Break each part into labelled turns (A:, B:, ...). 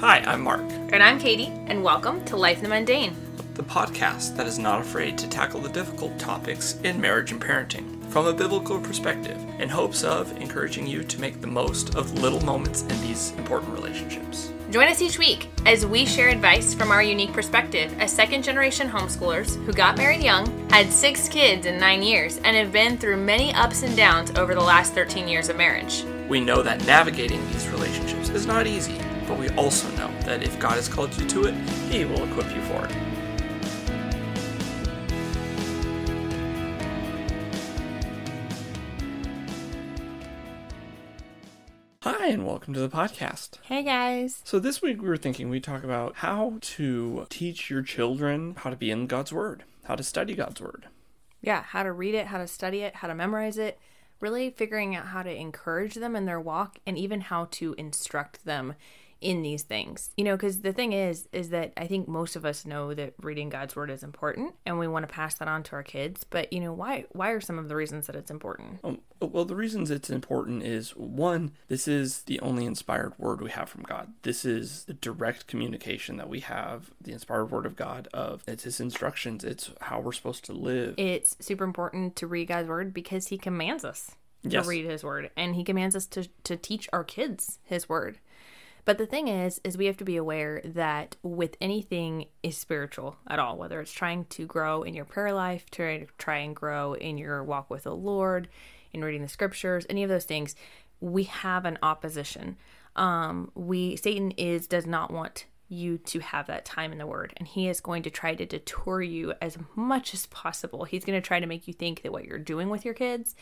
A: Hi, I'm Mark,
B: And I'm Katie, and welcome to Life in the Mundane.
A: the podcast that is not afraid to tackle the difficult topics in marriage and parenting from a biblical perspective in hopes of encouraging you to make the most of little moments in these important relationships.
B: Join us each week as we share advice from our unique perspective as second generation homeschoolers who got married young, had six kids in nine years, and have been through many ups and downs over the last 13 years of marriage.
A: We know that navigating these relationships is not easy, but we also know that if God has called you to it, He will equip you for it. Hi, and welcome to the podcast.
B: Hey guys.
A: So, this week we were thinking we'd talk about how to teach your children how to be in God's Word, how to study God's Word.
B: Yeah, how to read it, how to study it, how to memorize it, really figuring out how to encourage them in their walk and even how to instruct them in these things. You know, cuz the thing is is that I think most of us know that reading God's word is important and we want to pass that on to our kids, but you know, why why are some of the reasons that it's important?
A: Um, well, the reasons it's important is one, this is the only inspired word we have from God. This is the direct communication that we have, the inspired word of God of it's his instructions, it's how we're supposed to live.
B: It's super important to read God's word because he commands us to
A: Yes.
B: read his word and he commands us to to teach our kids his word. But the thing is is we have to be aware that with anything is spiritual at all, whether it's trying to grow in your prayer life, to try and grow in your walk with the Lord, in reading the scriptures, any of those things, we have an opposition. Um, we Satan is does not want you to have that time in the word and he is going to try to detour you as much as possible. He's going to try to make you think that what you're doing with your kids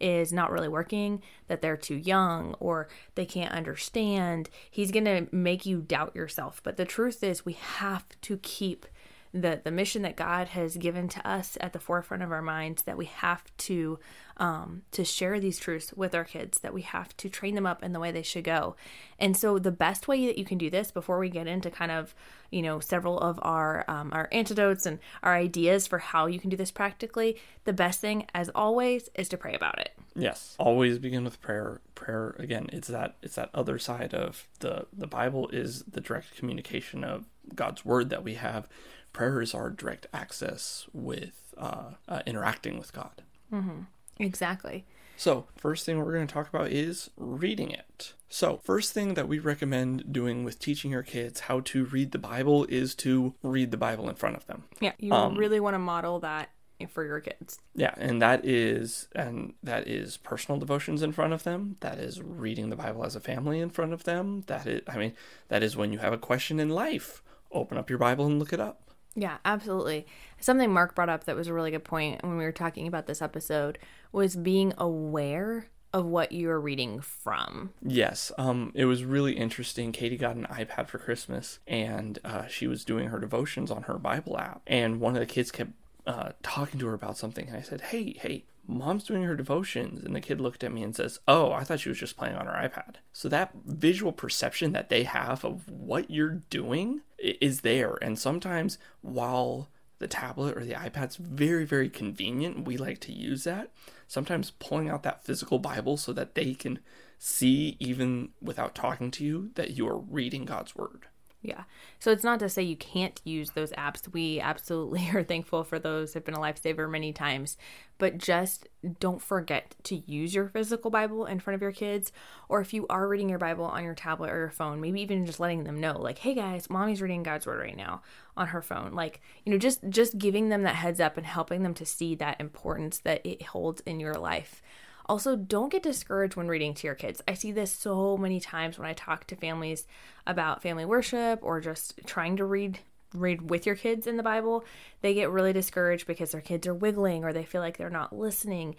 B: is not really working that they're too young or they can't understand. He's going to make you doubt yourself. But the truth is we have to keep the the mission that God has given to us at the forefront of our minds that we have to um, to share these truths with our kids that we have to train them up in the way they should go. And so the best way that you can do this before we get into kind of you know several of our um, our antidotes and our ideas for how you can do this practically the best thing as always is to pray about it
A: Yes. Always begin with prayer. Prayer again, it's that it's that other side of the the Bible is the direct communication of God's word that we have. Prayer is our direct access with uh, uh, interacting with God. Mhm.
B: exactly
A: So, first thing we're going to talk about is reading it. So, first thing that we recommend doing with teaching your kids how to read the Bible is to read the Bible in front of them.
B: yeah you really want to model that for your kids
A: Yeah, and that is and that is personal devotions in front of them. That is reading the Bible as a family in front of them. That is I mean, that is when you have a question in life, open up your Bible and look it up.
B: Yeah, absolutely. Something Mark brought up that was a really good point when we were talking about this episode was being aware of what you're reading from.
A: Yes, um, it was really interesting. Katie got an iPad for Christmas, and uh, she was doing her devotions on her Bible app. And one of the kids kept uh, talking to her about something, and I said, "Hey, hey, mom's doing her devotions." And the kid looked at me and says, "Oh, I thought she was just playing on her iPad." So that visual perception that they have of what you're doing is there, and sometimes while the tablet or the iPad's very, very convenient. We like to use that. Sometimes pulling out that physical Bible so that they can see, even without talking to you, that you are reading God's Word.
B: Yeah. So it's not to say you can't use those apps. We absolutely are thankful for those. Have been a lifesaver many times. But just don't forget to use your physical Bible in front of your kids. Or if you are reading your Bible on your tablet or your phone, maybe even just letting them know, like, hey guys, mommy's reading God's word right now on her phone. Like, you know, just just giving them that heads up and helping them to see that importance that it holds in your life. Also, don't get discouraged when reading to your kids. I see this so many times when I talk to families about family worship or just trying to read read with your kids in the Bible. They get really discouraged because their kids are wiggling or they feel like they're not listening.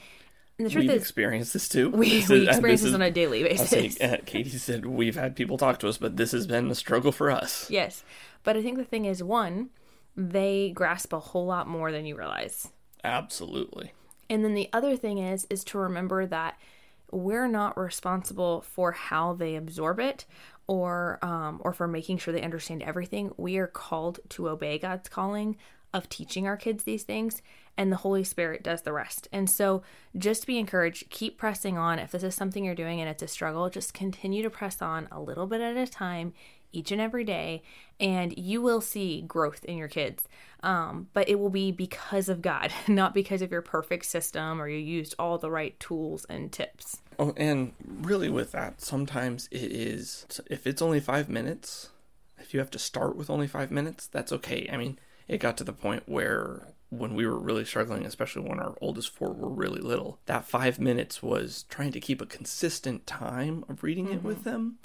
B: And the truth
A: We've
B: is,
A: experienced this too.
B: we,
A: This
B: we
A: is- uh,
B: experience
A: this
B: this on a daily basis.
A: saying, uh, Katie said we've had people talk to us, but this has been a struggle for us.
B: Yes. But I think the thing is, one, they grasp a whole lot more than you realize.
A: Absolutely.
B: And then the other thing is is to remember that we're not responsible for how they absorb it or um, or for making sure they understand everything. We are called to obey God's calling of teaching our kids these things, and the Holy Spirit does the rest. And so, just be encouraged. Keep pressing on. If this is something you're doing and it's a struggle, just continue to press on a little bit at a time. Each and every day, and you will see growth in your kids. Um, but it will be because of God, not because of your perfect system or you used all the right tools and tips.
A: Oh, and really, with that, sometimes it is, if it's only five minutes, if you have to start with only five minutes, that's okay. I mean, it got to the point where when we were really struggling, especially when our oldest four were really little, that five minutes was trying to keep a consistent time of reading mm-hmm. it with mm-hmm. them,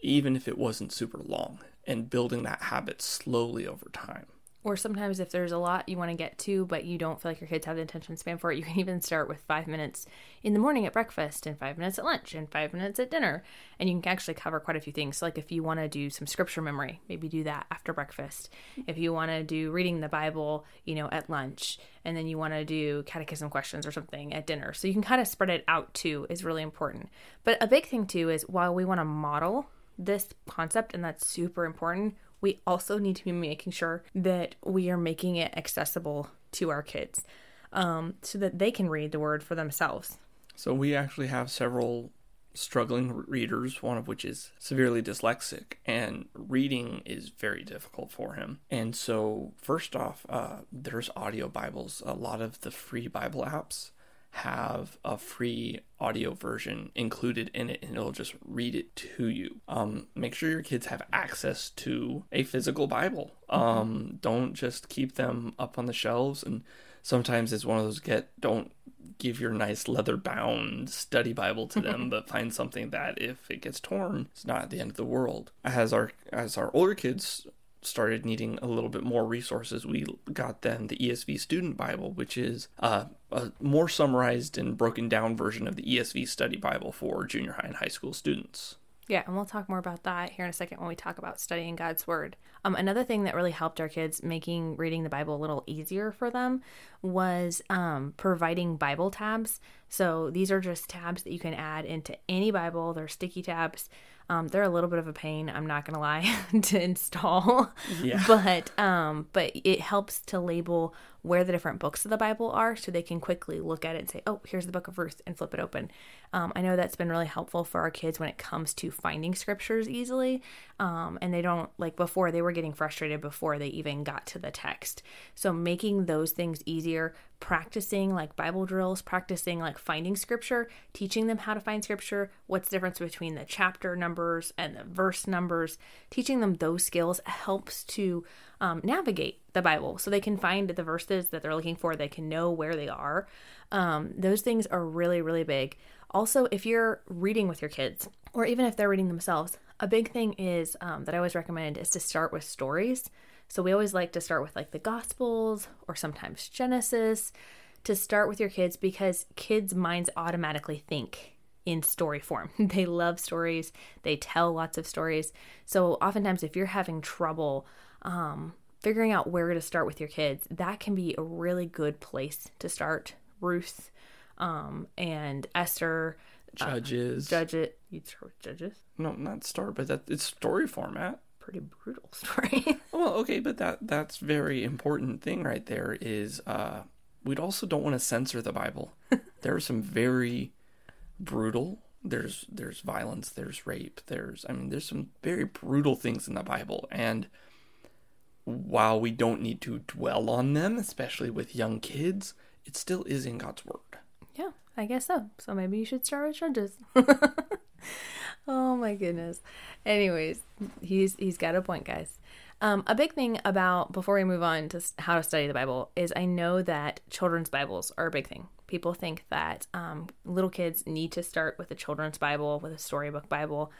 A: even if it wasn't super long, and building that habit slowly over time.
B: Or sometimes if there's a lot you want to get to but you don't feel like your kids have the attention span for it you can even start with five minutes in the morning at breakfast and five minutes at lunch and five minutes at dinner. And you can actually cover quite a few things. So like if you want to do some scripture memory maybe do that after breakfast. If you want to do reading the bible you know at lunch and then you want to do catechism questions or something at dinner. So you can kind of spread it out too is really important. But a big thing too is while we want to model this concept and that's super important we also need to be making sure that we are making it accessible to our kids um, so that they can read the word for themselves.
A: So we actually have several struggling readers, one of which is severely dyslexic, and reading is very difficult for him. And so, first off, uh, there's audio Bibles. A lot of the free Bible apps have a free audio version included in it and it'll just read it to you. Um, make sure your kids have access to a physical Bible. Um, don't just keep them up on the shelves. And sometimes it's one of those get, don't give your nice leather bound study Bible to them, but find something that if it gets torn, it's not the end of the world. As our, as our older kids started needing a little bit more resources, we got then the ESV Student Bible, which is uh, a more summarized and broken down version of the ESV Study Bible for junior high and high school students.
B: Yeah, and we'll talk more about that here in a second when we talk about studying God's Word. Um, another thing that really helped our kids making reading the Bible a little easier for them was um, providing Bible tabs. So these are just tabs that you can add into any Bible. They're sticky tabs. Um, they're a little bit of a pain, I'm not gonna lie, to install. Yeah. But um, but it helps to label where the different books of the Bible are so they can quickly look at it and say, oh, here's the book of Ruth and flip it open. Um, I know that's been really helpful for our kids when it comes to finding scriptures easily. Um, and they don't, like before, they were getting frustrated before they even got to the text. So making those things easier, practicing like Bible drills, practicing like finding scripture, teaching them how to find scripture, what's the difference between the chapter numbers and the verse numbers, teaching them those skills helps to um, navigate the Bible so they can find the verses that they're looking for, they can know where they are. Um, those things are really, really big. Also, if you're reading with your kids, or even if they're reading themselves, a big thing is um, that I always recommend is to start with stories. So we always like to start with like the Gospels or sometimes Genesis to start with your kids because kids' minds automatically think in story form. they love stories, they tell lots of stories. So oftentimes, if you're having trouble um, figuring out where to start with your kids, that can be a really good place to start. Ruth um, and Esther.
A: Uh, judges.
B: Uh, judge it. You'd start with judges?
A: No, not start, but that it's story format.
B: Pretty brutal story.
A: well, okay, but that that's very important thing right there is uh we'd also don't want to censor the Bible. there are some very brutal there's there's violence, there's rape, there's I mean there's some very brutal things in the Bible and while we don't need to dwell on them, especially with young kids, it still is in God's Word.
B: Yeah, I guess so. So maybe you should start with Judges. oh my goodness. Anyways, he's he's got a point, guys. Um, a big thing about before we move on to how to study the Bible is I know that children's Bibles are a big thing. People think that um, little kids need to start with a children's Bible, with a storybook Bible.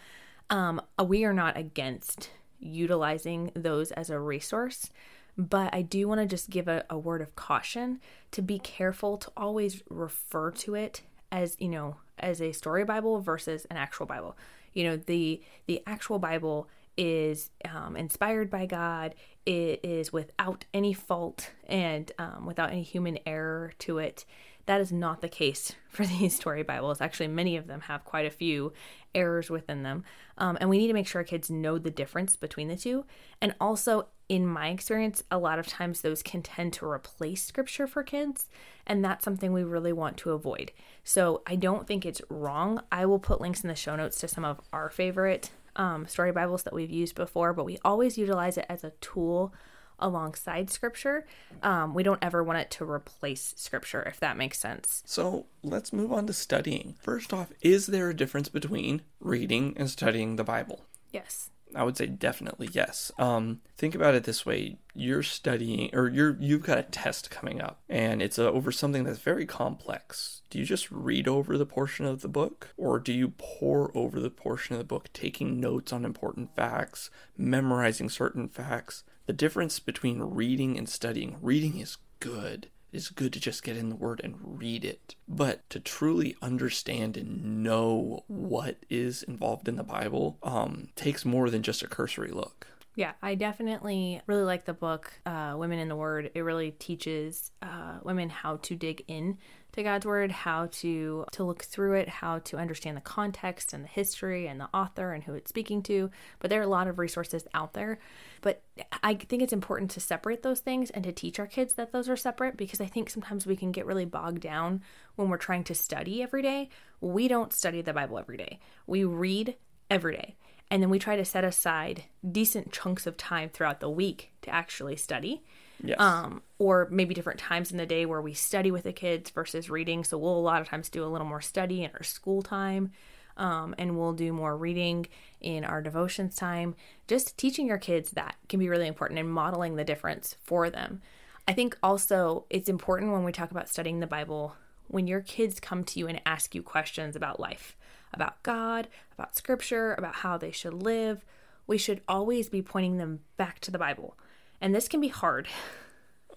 B: Um, we are not against utilizing those as a resource. But I do want to just give a, a word of caution to be careful to always refer to it as, you know, as a story Bible versus an actual Bible. You know, the the actual Bible is um, inspired by God. It is without any fault and um, without any human error to it. That is not the case for these story Bibles. Actually, many of them have quite a few errors within them. Um, and we need to make sure kids know the difference between the two. And also, in my experience, a lot of times those can tend to replace scripture for kids. And that's something we really want to avoid. So I don't think it's wrong. I will put links in the show notes to some of our favorite um, story Bibles that we've used before, but we always utilize it as a tool alongside scripture. Um, we don't ever want it to replace scripture, if that makes sense.
A: So let's move on to studying. First off, is there a difference between reading and studying the Bible?
B: Yes.
A: I would say definitely yes. Um, think about it this way: you're studying, or you're you've got a test coming up, and it's uh, over something that's very complex. Do you just read over the portion of the book, or do you pour over the portion of the book, taking notes on important facts, memorizing certain facts? The difference between reading and studying: reading is good it's good to just get in the word and read it. But to truly understand and know what is involved in the Bible um, takes more than just a cursory look.
B: Yeah, I definitely really like the book, uh, Women in the Word. It really teaches uh, women how to dig in to God's Word, how to to look through it, how to understand the context and the history and the author and who it's speaking to. But there are a lot of resources out there. But I think it's important to separate those things and to teach our kids that those are separate because I think sometimes we can get really bogged down when we're trying to study every day. We don't study the Bible every day. We read every day. And then we try to set aside decent chunks of time throughout the week to actually study.
A: Yes.
B: Um, or maybe different times in the day where we study with the kids versus reading. So we'll a lot of times do a little more study in our school time. Um, and we'll do more reading in our devotions time. Just teaching your kids that can be really important and modeling the difference for them. I think also it's important when we talk about studying the Bible when your kids come to you and ask you questions about life about God, about scripture, about how they should live, we should always be pointing them back to the Bible. And this can be hard.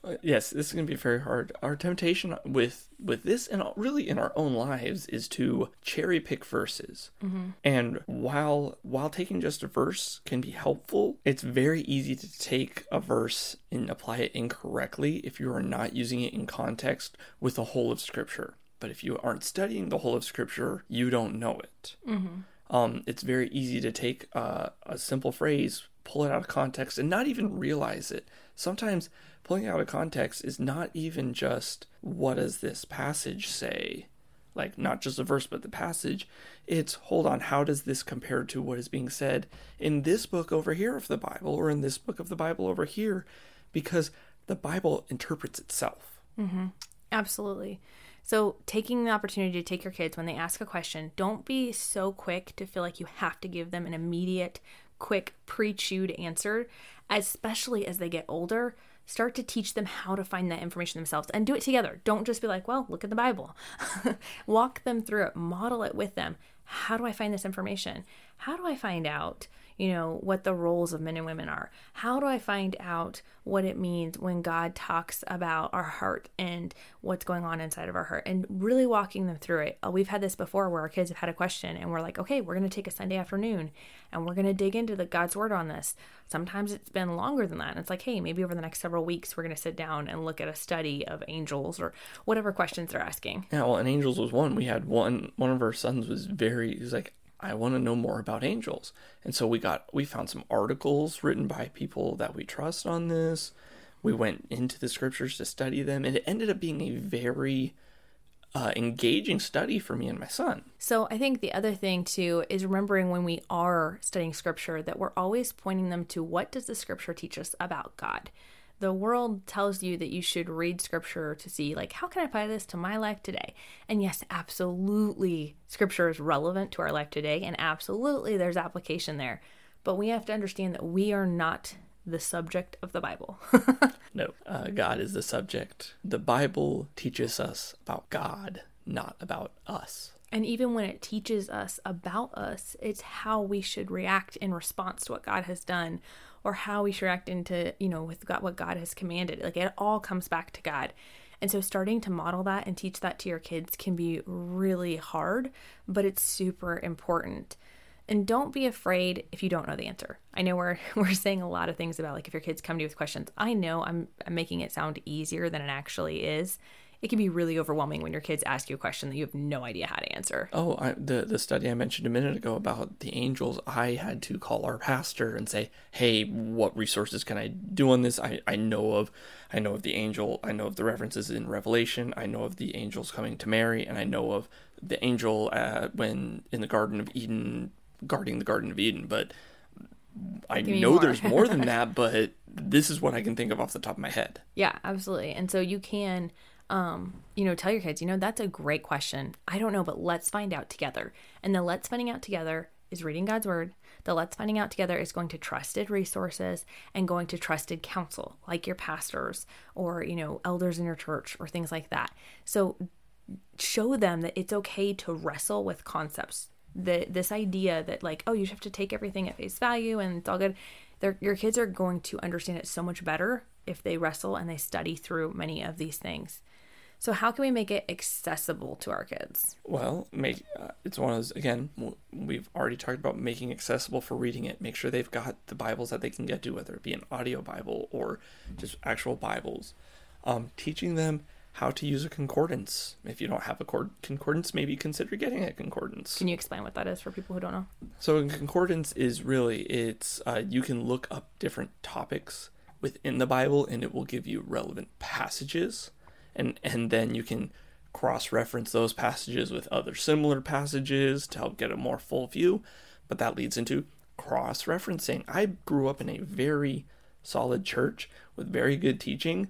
A: Uh, yes, this is going to be very hard. Our temptation with with this and really in our own lives is to cherry pick verses. Mm-hmm. And while while taking just a verse can be helpful, it's very easy to take a verse and apply it incorrectly if you are not using it in context with the whole of scripture. But if you aren't studying the whole of Scripture, you don't know it. Mm-hmm. Um, it's very easy to take uh, a simple phrase, pull it out of context, and not even realize it. Sometimes pulling out of context is not even just what does this passage say, like not just a verse but the passage. It's hold on, how does this compare to what is being said in this book over here of the Bible or in this book of the Bible over here? Because the Bible interprets itself.
B: Mm-hmm. Absolutely. So, taking the opportunity to take your kids when they ask a question, don't be so quick to feel like you have to give them an immediate, quick, pre chewed answer, especially as they get older. Start to teach them how to find that information themselves and do it together. Don't just be like, well, look at the Bible. Walk them through it, model it with them. How do I find this information? How do I find out you know, what the roles of men and women are. How do I find out what it means when God talks about our heart and what's going on inside of our heart and really walking them through it? Uh, we've had this before where our kids have had a question and we're like, okay, we're going to take a Sunday afternoon and we're going to dig into the God's word on this. Sometimes it's been longer than that. And it's like, hey, maybe over the next several weeks, we're going to sit down and look at a study of angels or whatever questions they're asking.
A: Yeah, well, and angels was one. We had one, one of our sons was very, he was like, I want to know more about angels. And so we got we found some articles written by people that we trust on this. We went into the scriptures to study them, and it ended up being a very uh, engaging study for me and my son.
B: So I think the other thing too is remembering when we are studying scripture that we're always pointing them to what does the scripture teach us about God the world tells you that you should read scripture to see like how can i apply this to my life today? And yes absolutely scripture is relevant to our life today and absolutely there's application there. But we have to understand that we are not the subject of the bible.
A: No uh, god is the subject. The bible teaches us about god not about us.
B: And even when it teaches us about us, it's how we should react in response to what God has done or how we should act into, you know, with God, what God has commanded. Like it all comes back to God. And so starting to model that and teach that to your kids can be really hard, but it's super important. And don't be afraid if you don't know the answer. I know we're we're saying a lot of things about like if your kids come to you with questions. I know I'm, I'm making it sound easier than it actually is it can be really overwhelming when your kids ask you a question that you have no idea how to answer.
A: Oh, I, the the study I mentioned a minute ago about the angels, I had to call our pastor and say, "Hey, what resources can I do on this? I, I know of, I know of the angel, I know of the references in Revelation, I know of the angels coming to Mary, and I know of the angel uh, when in the Garden of Eden guarding the Garden of Eden, but I know
B: more.
A: there's more than that, but this is what I can think of off the top of my head.
B: Yeah, absolutely. And so you can, um, you know, tell your kids, you know, that's a great question. I don't know, but let's find out together. And the let's finding out together is reading God's word. The let's finding out together is going to trusted resources and going to trusted counsel, like your pastors or, you know, elders in your church or things like that. So show them that it's okay to wrestle with concepts. The this idea that like, oh, you have to take everything at face value and it's all good. Your kids are going to understand it so much better if they wrestle and they study through many of these things. So how can we make it accessible to our kids?
A: Well, make uh, it's one of those again. We've already talked about making accessible for reading it. Make sure they've got the Bibles that they can get to, whether it be an audio Bible or just actual Bibles. Um, teaching them how to use a concordance. If you don't have a cord- concordance, maybe consider getting a concordance.
B: Can you explain what that is for people who don't know?
A: So a concordance is really it's uh, you can look up different topics within the Bible and it will give you relevant passages, and and then you can cross reference those passages with other similar passages to help get a more full view. But that leads into cross referencing. I grew up in a very solid church with very good teaching.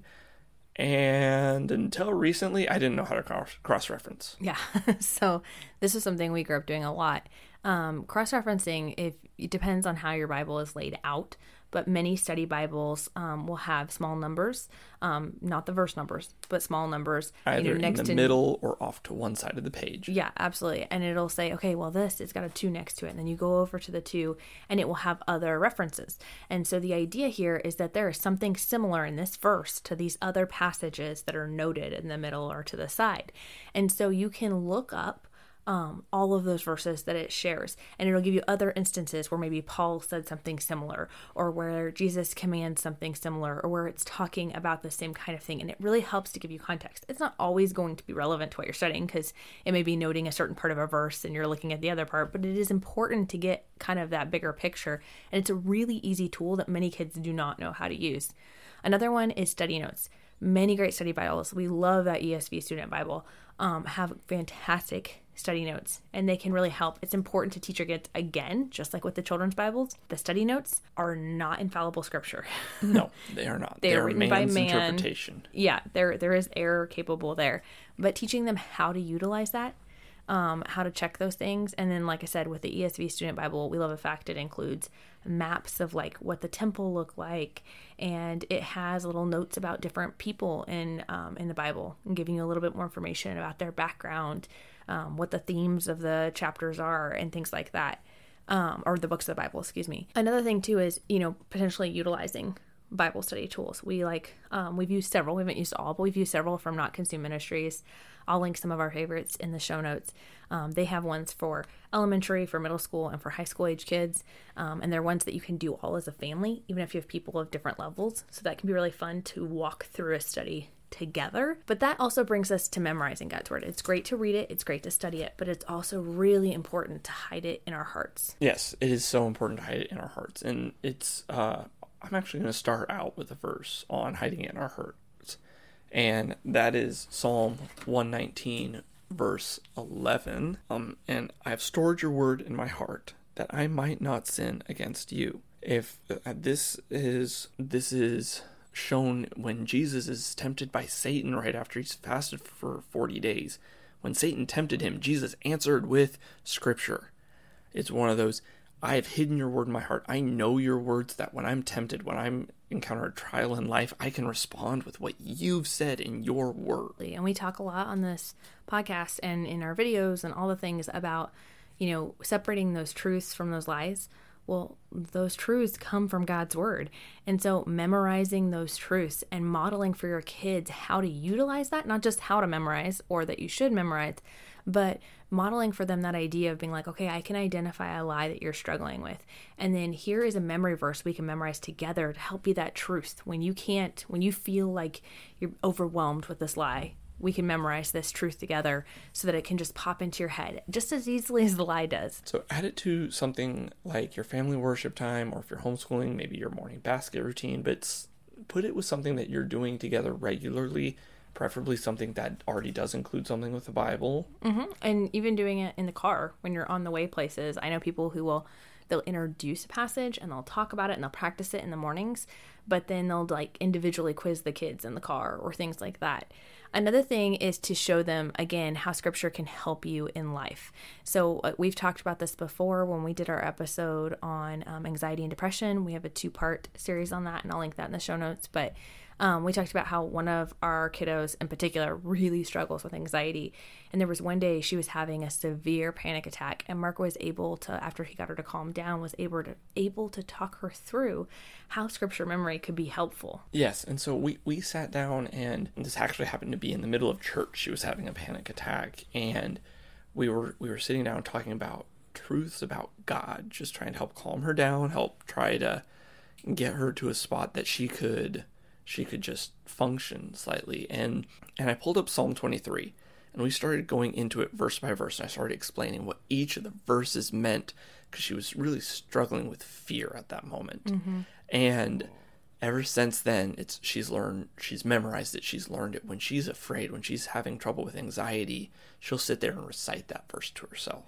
A: And until recently, I didn't know how to cross reference.
B: Yeah. so this is something we grew up doing a lot. Um, Cross referencing, if it depends on how your Bible is laid out, but many study Bibles um, will have small numbers, um, not the verse numbers, but small numbers.
A: Either in the middle or off to one side of the page.
B: Yeah, absolutely. And it'll say, okay, well, this, it's got a two next to it. And then you go over to the two and it will have other references. And so the idea here is that there is something similar in this verse to these other passages that are noted in the middle or to the side. And so you can look up um, all of those verses that it shares. And it'll give you other instances where maybe Paul said something similar, or where Jesus commands something similar, or where it's talking about the same kind of thing. And it really helps to give you context. It's not always going to be relevant to what you're studying because it may be noting a certain part of a verse and you're looking at the other part, but it is important to get kind of that bigger picture. And it's a really easy tool that many kids do not know how to use. Another one is study notes many great study Bibles. We love that ESV Student Bible. Um, have fantastic study notes, and they can really help. It's important to teach your kids again, just like with the children's Bibles. The study notes are not infallible scripture.
A: no, they are not.
B: They
A: they
B: are
A: are
B: written by man.
A: interpretation.
B: yeah, there there is error capable there, but teaching them how to utilize that. Um, how to check those things. And then, like I said, with the ESV Student Bible, we love the fact it includes maps of like what the temple looked like, and it has little notes about different people in um, in the Bible, and giving you a little bit more information about their background, um, what the themes of the chapters are, and things like that, um, or the books of the Bible. Excuse me. Another thing too is you know potentially utilizing Bible study tools. We like um, we've used several. We haven't used all, but we've used several from Not Consumed Ministries. I'll link some of our favorites in the show notes. Um, they have ones for elementary, for middle school, and for high school age kids. Um, and they're ones that you can do all as a family, even if you have people of different levels. So that can be really fun to walk through a study together. But that also brings us to memorizing God's Word. It's great to read it, it's great to study it, but it's also really important to hide it in our hearts.
A: Yes, it is so important to hide it in our hearts. And it's, uh, I'm actually going to start out with a verse on hiding it in our hearts. And that is Psalm 119, verse 11. Um, and I have stored your word in my heart that I might not sin against you. If uh, this is, this is shown when Jesus is tempted by Satan right after he's fasted for 40 days. When Satan tempted him, Jesus answered with scripture. It's one of those I have hidden your word in my heart. I know your words that when I'm tempted, when I'm encounter a trial in life, I can respond with what you've said in your word.
B: And we talk a lot on this podcast and in our videos and all the things about, you know, separating those truths from those lies. Well, those truths come from God's word. And so memorizing those truths and modeling for your kids how to utilize that, not just how to memorize or that you should memorize, but modeling for them that idea of being like, okay, I can identify a lie that you're struggling with. And then here is a memory verse we can memorize together to help be that truth. When you can't, when you feel like you're overwhelmed with this lie, we can memorize this truth together so that it can just pop into your head just as easily as the lie does.
A: So add it to something like your family worship time, or if you're homeschooling, maybe your morning basket routine, but put it with something that you're doing together regularly preferably something that already does include something with the Bible.
B: hmm And even doing it in the car when you're on the way places. I know people who will they'll introduce a passage and they'll talk about it and they'll practice it in the mornings, but then they'll like individually quiz the kids in the car or things like that. Another thing is to show them again how scripture can help you in life. So, uh, we've talked about this before when we did our episode on um, anxiety and depression. We have a two part series on that, and I'll link that in the show notes. But um, we talked about how one of our kiddos in particular really struggles with anxiety. And there was one day she was having a severe panic attack, and Mark was able to, after he got her to calm down, was able to able to talk her through how scripture memory could be helpful.
A: Yes, and so we we sat down, and this actually happened to be in the middle of church. She was having a panic attack, and we were we were sitting down talking about truths about God, just trying to help calm her down, help try to get her to a spot that she could she could just function slightly. And and I pulled up Psalm 23 and we started going into it verse by verse and I started explaining what each of the verses meant because she was really struggling with fear at that moment. Mm-hmm. And ever since then it's she's learned she's memorized it she's learned it. When she's afraid when she's having trouble with anxiety she'll sit there and recite that verse to herself.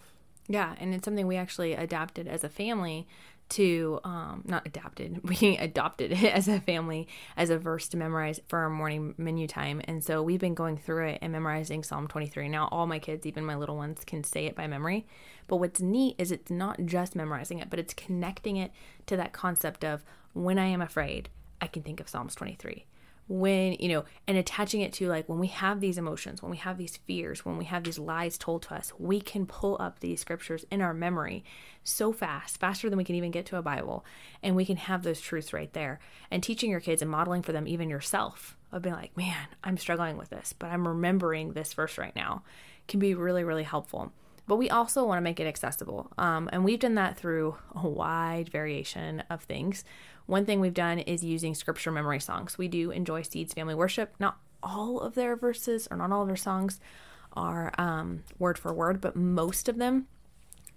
B: Yeah, and it's something we actually adapted as a family to um not adapted we adopted it as a family as a verse to memorize for our morning menu time. And so we've been going through it and memorizing psalm 23 now all my kids even my little ones can say it by memory. But what's neat is it's not just memorizing it but it's connecting it to that concept of when i am afraid i can think of psalms 23 when you know and attaching it to like when we have these emotions when we have these fears when we have these lies told to us we can pull up these scriptures in our memory so fast faster than we can even get to a bible and we can have those truths right there. And teaching your kids and modeling for them even yourself of being like man i'm struggling with this but i'm remembering this verse right now can be really really helpful but we also want to make it accessible. Um, and we've done that through a wide variation of things. One thing we've done is using scripture memory songs. We do enjoy Seeds Family Worship. Not all of their verses or not all of their songs are um, word for word, but most of them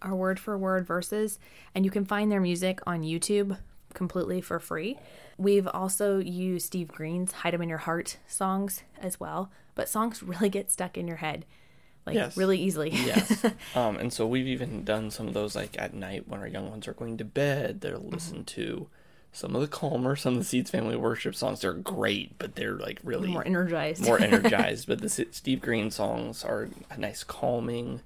B: are word for word verses. And you can find their music on YouTube completely for free. We've also used Steve Green's Hide Them in Your Heart songs as well, but songs really get stuck in your head like
A: Yes.
B: really easily.
A: yes um and so we've even done some of those like at night when our young ones are going to bed they'll listen to some of the calmer some of the seeds family worship songs they're great but they're like really
B: More energized.
A: more energized but the steve green songs are a nice calming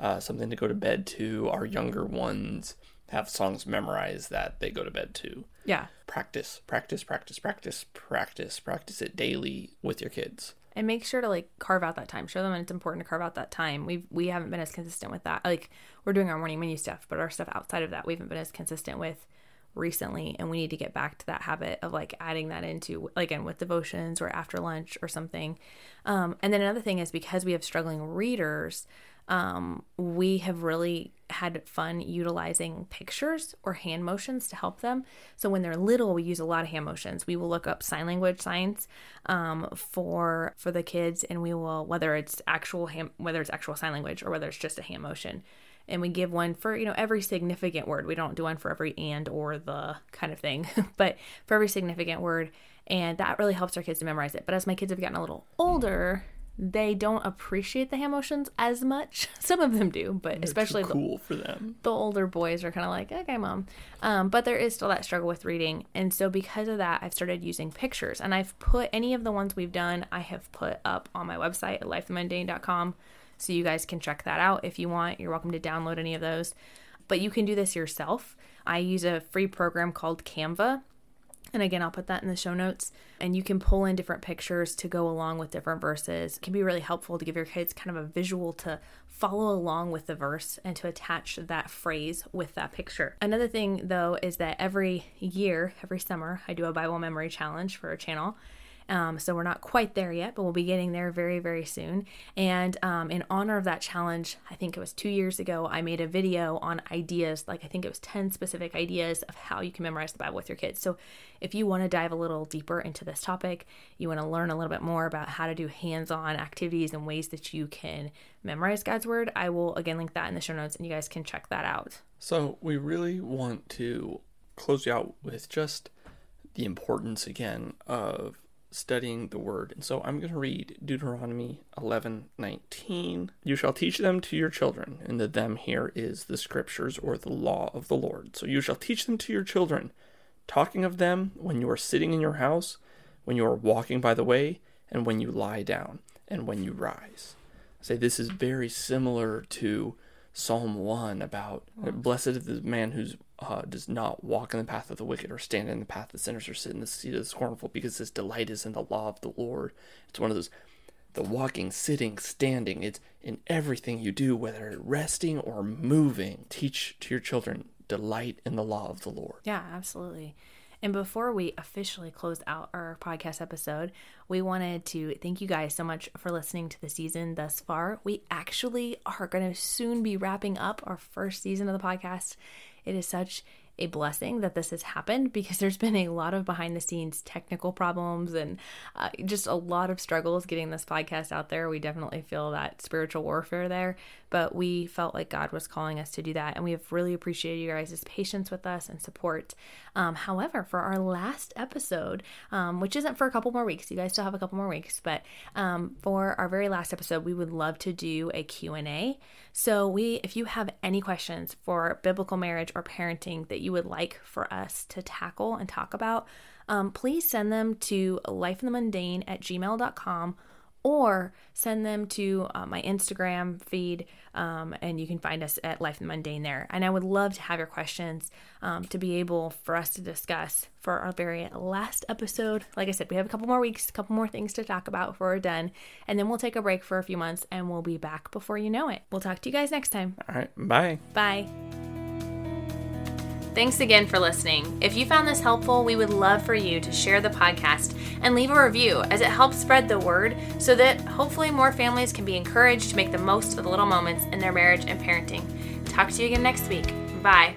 A: uh, something to go to bed to our younger ones have songs memorized that they go to bed to
B: yeah.
A: practice practice practice practice practice practice it daily with your kids
B: and make sure to like carve out that time. Show them and it's important to carve out that time. We've we haven't been as consistent with that. Like we're doing our morning menu stuff but our stuff outside of that we haven't been as consistent with recently and we need to get back to that habit of like adding that into again with devotions or after lunch or something. Um, and then another thing is because we have struggling readers um, we have really had fun utilizing pictures or hand motions to help them. So when they're little, we use a lot of hand motions. We will look up sign language signs um, for for the kids, and we will whether it's actual hand, whether it's actual sign language or whether it's just a hand motion. And we give one for you know every significant word. We don't do one for every and or the kind of thing, but for every significant word, and that really helps our kids to memorize it. But as my kids have gotten a little older, they don't appreciate the hand motions as much. Some of them do, but especially
A: Too
B: the,
A: for them
B: the older boys are kind of like, okay, mom. Um, but there is still that struggle with reading. And so because of that, I've started using pictures. And I've put any of the ones we've done, I have put up on my website at lifemundane.com. So you guys can check that out if you want. You're welcome to download any of those. But you can do this yourself. I use a free program called Canva. And again, I'll put that in the show notes. And you can pull in different pictures to go along with different verses. It can be really helpful to give your kids kind of a visual to follow along with the verse and to attach that phrase with that picture. Another thing, though, is that every year, every summer, I do a Bible memory challenge for our channel. Um, so we're not quite there yet, but we'll be getting there very, very soon. And um, in honor of that challenge, I think it was two years ago, I made a video on ideas. Like I think it was 10 specific ideas of how you can memorize the Bible with your kids. So if you want to dive a little deeper into this topic, you want to learn a little bit more about how to do hands on activities and ways that you can memorize God's Word, I will again link that in the show notes and you guys can check that out.
A: So we really want to close you out with just the importance again of studying the word. And so I'm going to read Deuteronomy 11:19. You shall teach them to your children, and the them here is the scriptures or the law of the Lord. So you shall teach them to your children, talking of them when you are sitting in your house, when you are walking by the way, and when you lie down, and when you rise. I say this is very similar to Psalm 1 about blessed is the man who uh, does not walk in the path of the wicked or stand in the path of the sinners or sit in the seat of the scornful because his delight is in the law of the Lord. It's one of those, the walking, sitting, standing, it's in everything you do, whether resting or moving. Teach to your children, delight in the law of the Lord.
B: Yeah, absolutely. And before we officially close out our podcast episode, we wanted to thank you guys so much for listening to the season thus far. We actually are going to soon be wrapping up our first season of the podcast. It is such a blessing that this has happened because there's been a lot of behind the scenes technical problems and uh, just a lot of struggles getting this podcast out there. We definitely feel that spiritual warfare there, but we felt like God was calling us to do that. And we have really appreciated you guys' patience with us and support. Um, however, for our last episode, um, which isn't for a couple more weeks, you guys still have a couple more weeks, but um, for our very last episode, we would love to do a Q&A. So we, if you have any questions for biblical marriage or parenting that you would like for us to tackle and talk about, um, please send them to lifeinthemundane at gmail.com or send them to uh, my Instagram feed, um, and you can find us at Life in the Mundane there. And I would love to have your questions um, to be able for us to discuss for our very last episode. Like I said, we have a couple more weeks, a couple more things to talk about before we're done, and then we'll take a break for a few months, and we'll be back before you know it. We'll talk to you guys next time.
A: All right, bye.
B: Bye. Thanks again for listening. If you found this helpful, we would love for you to share the podcast and leave a review as it helps spread the word so that hopefully more families can be encouraged to make the most of the little moments in their marriage and parenting. Talk to you again next week. Bye.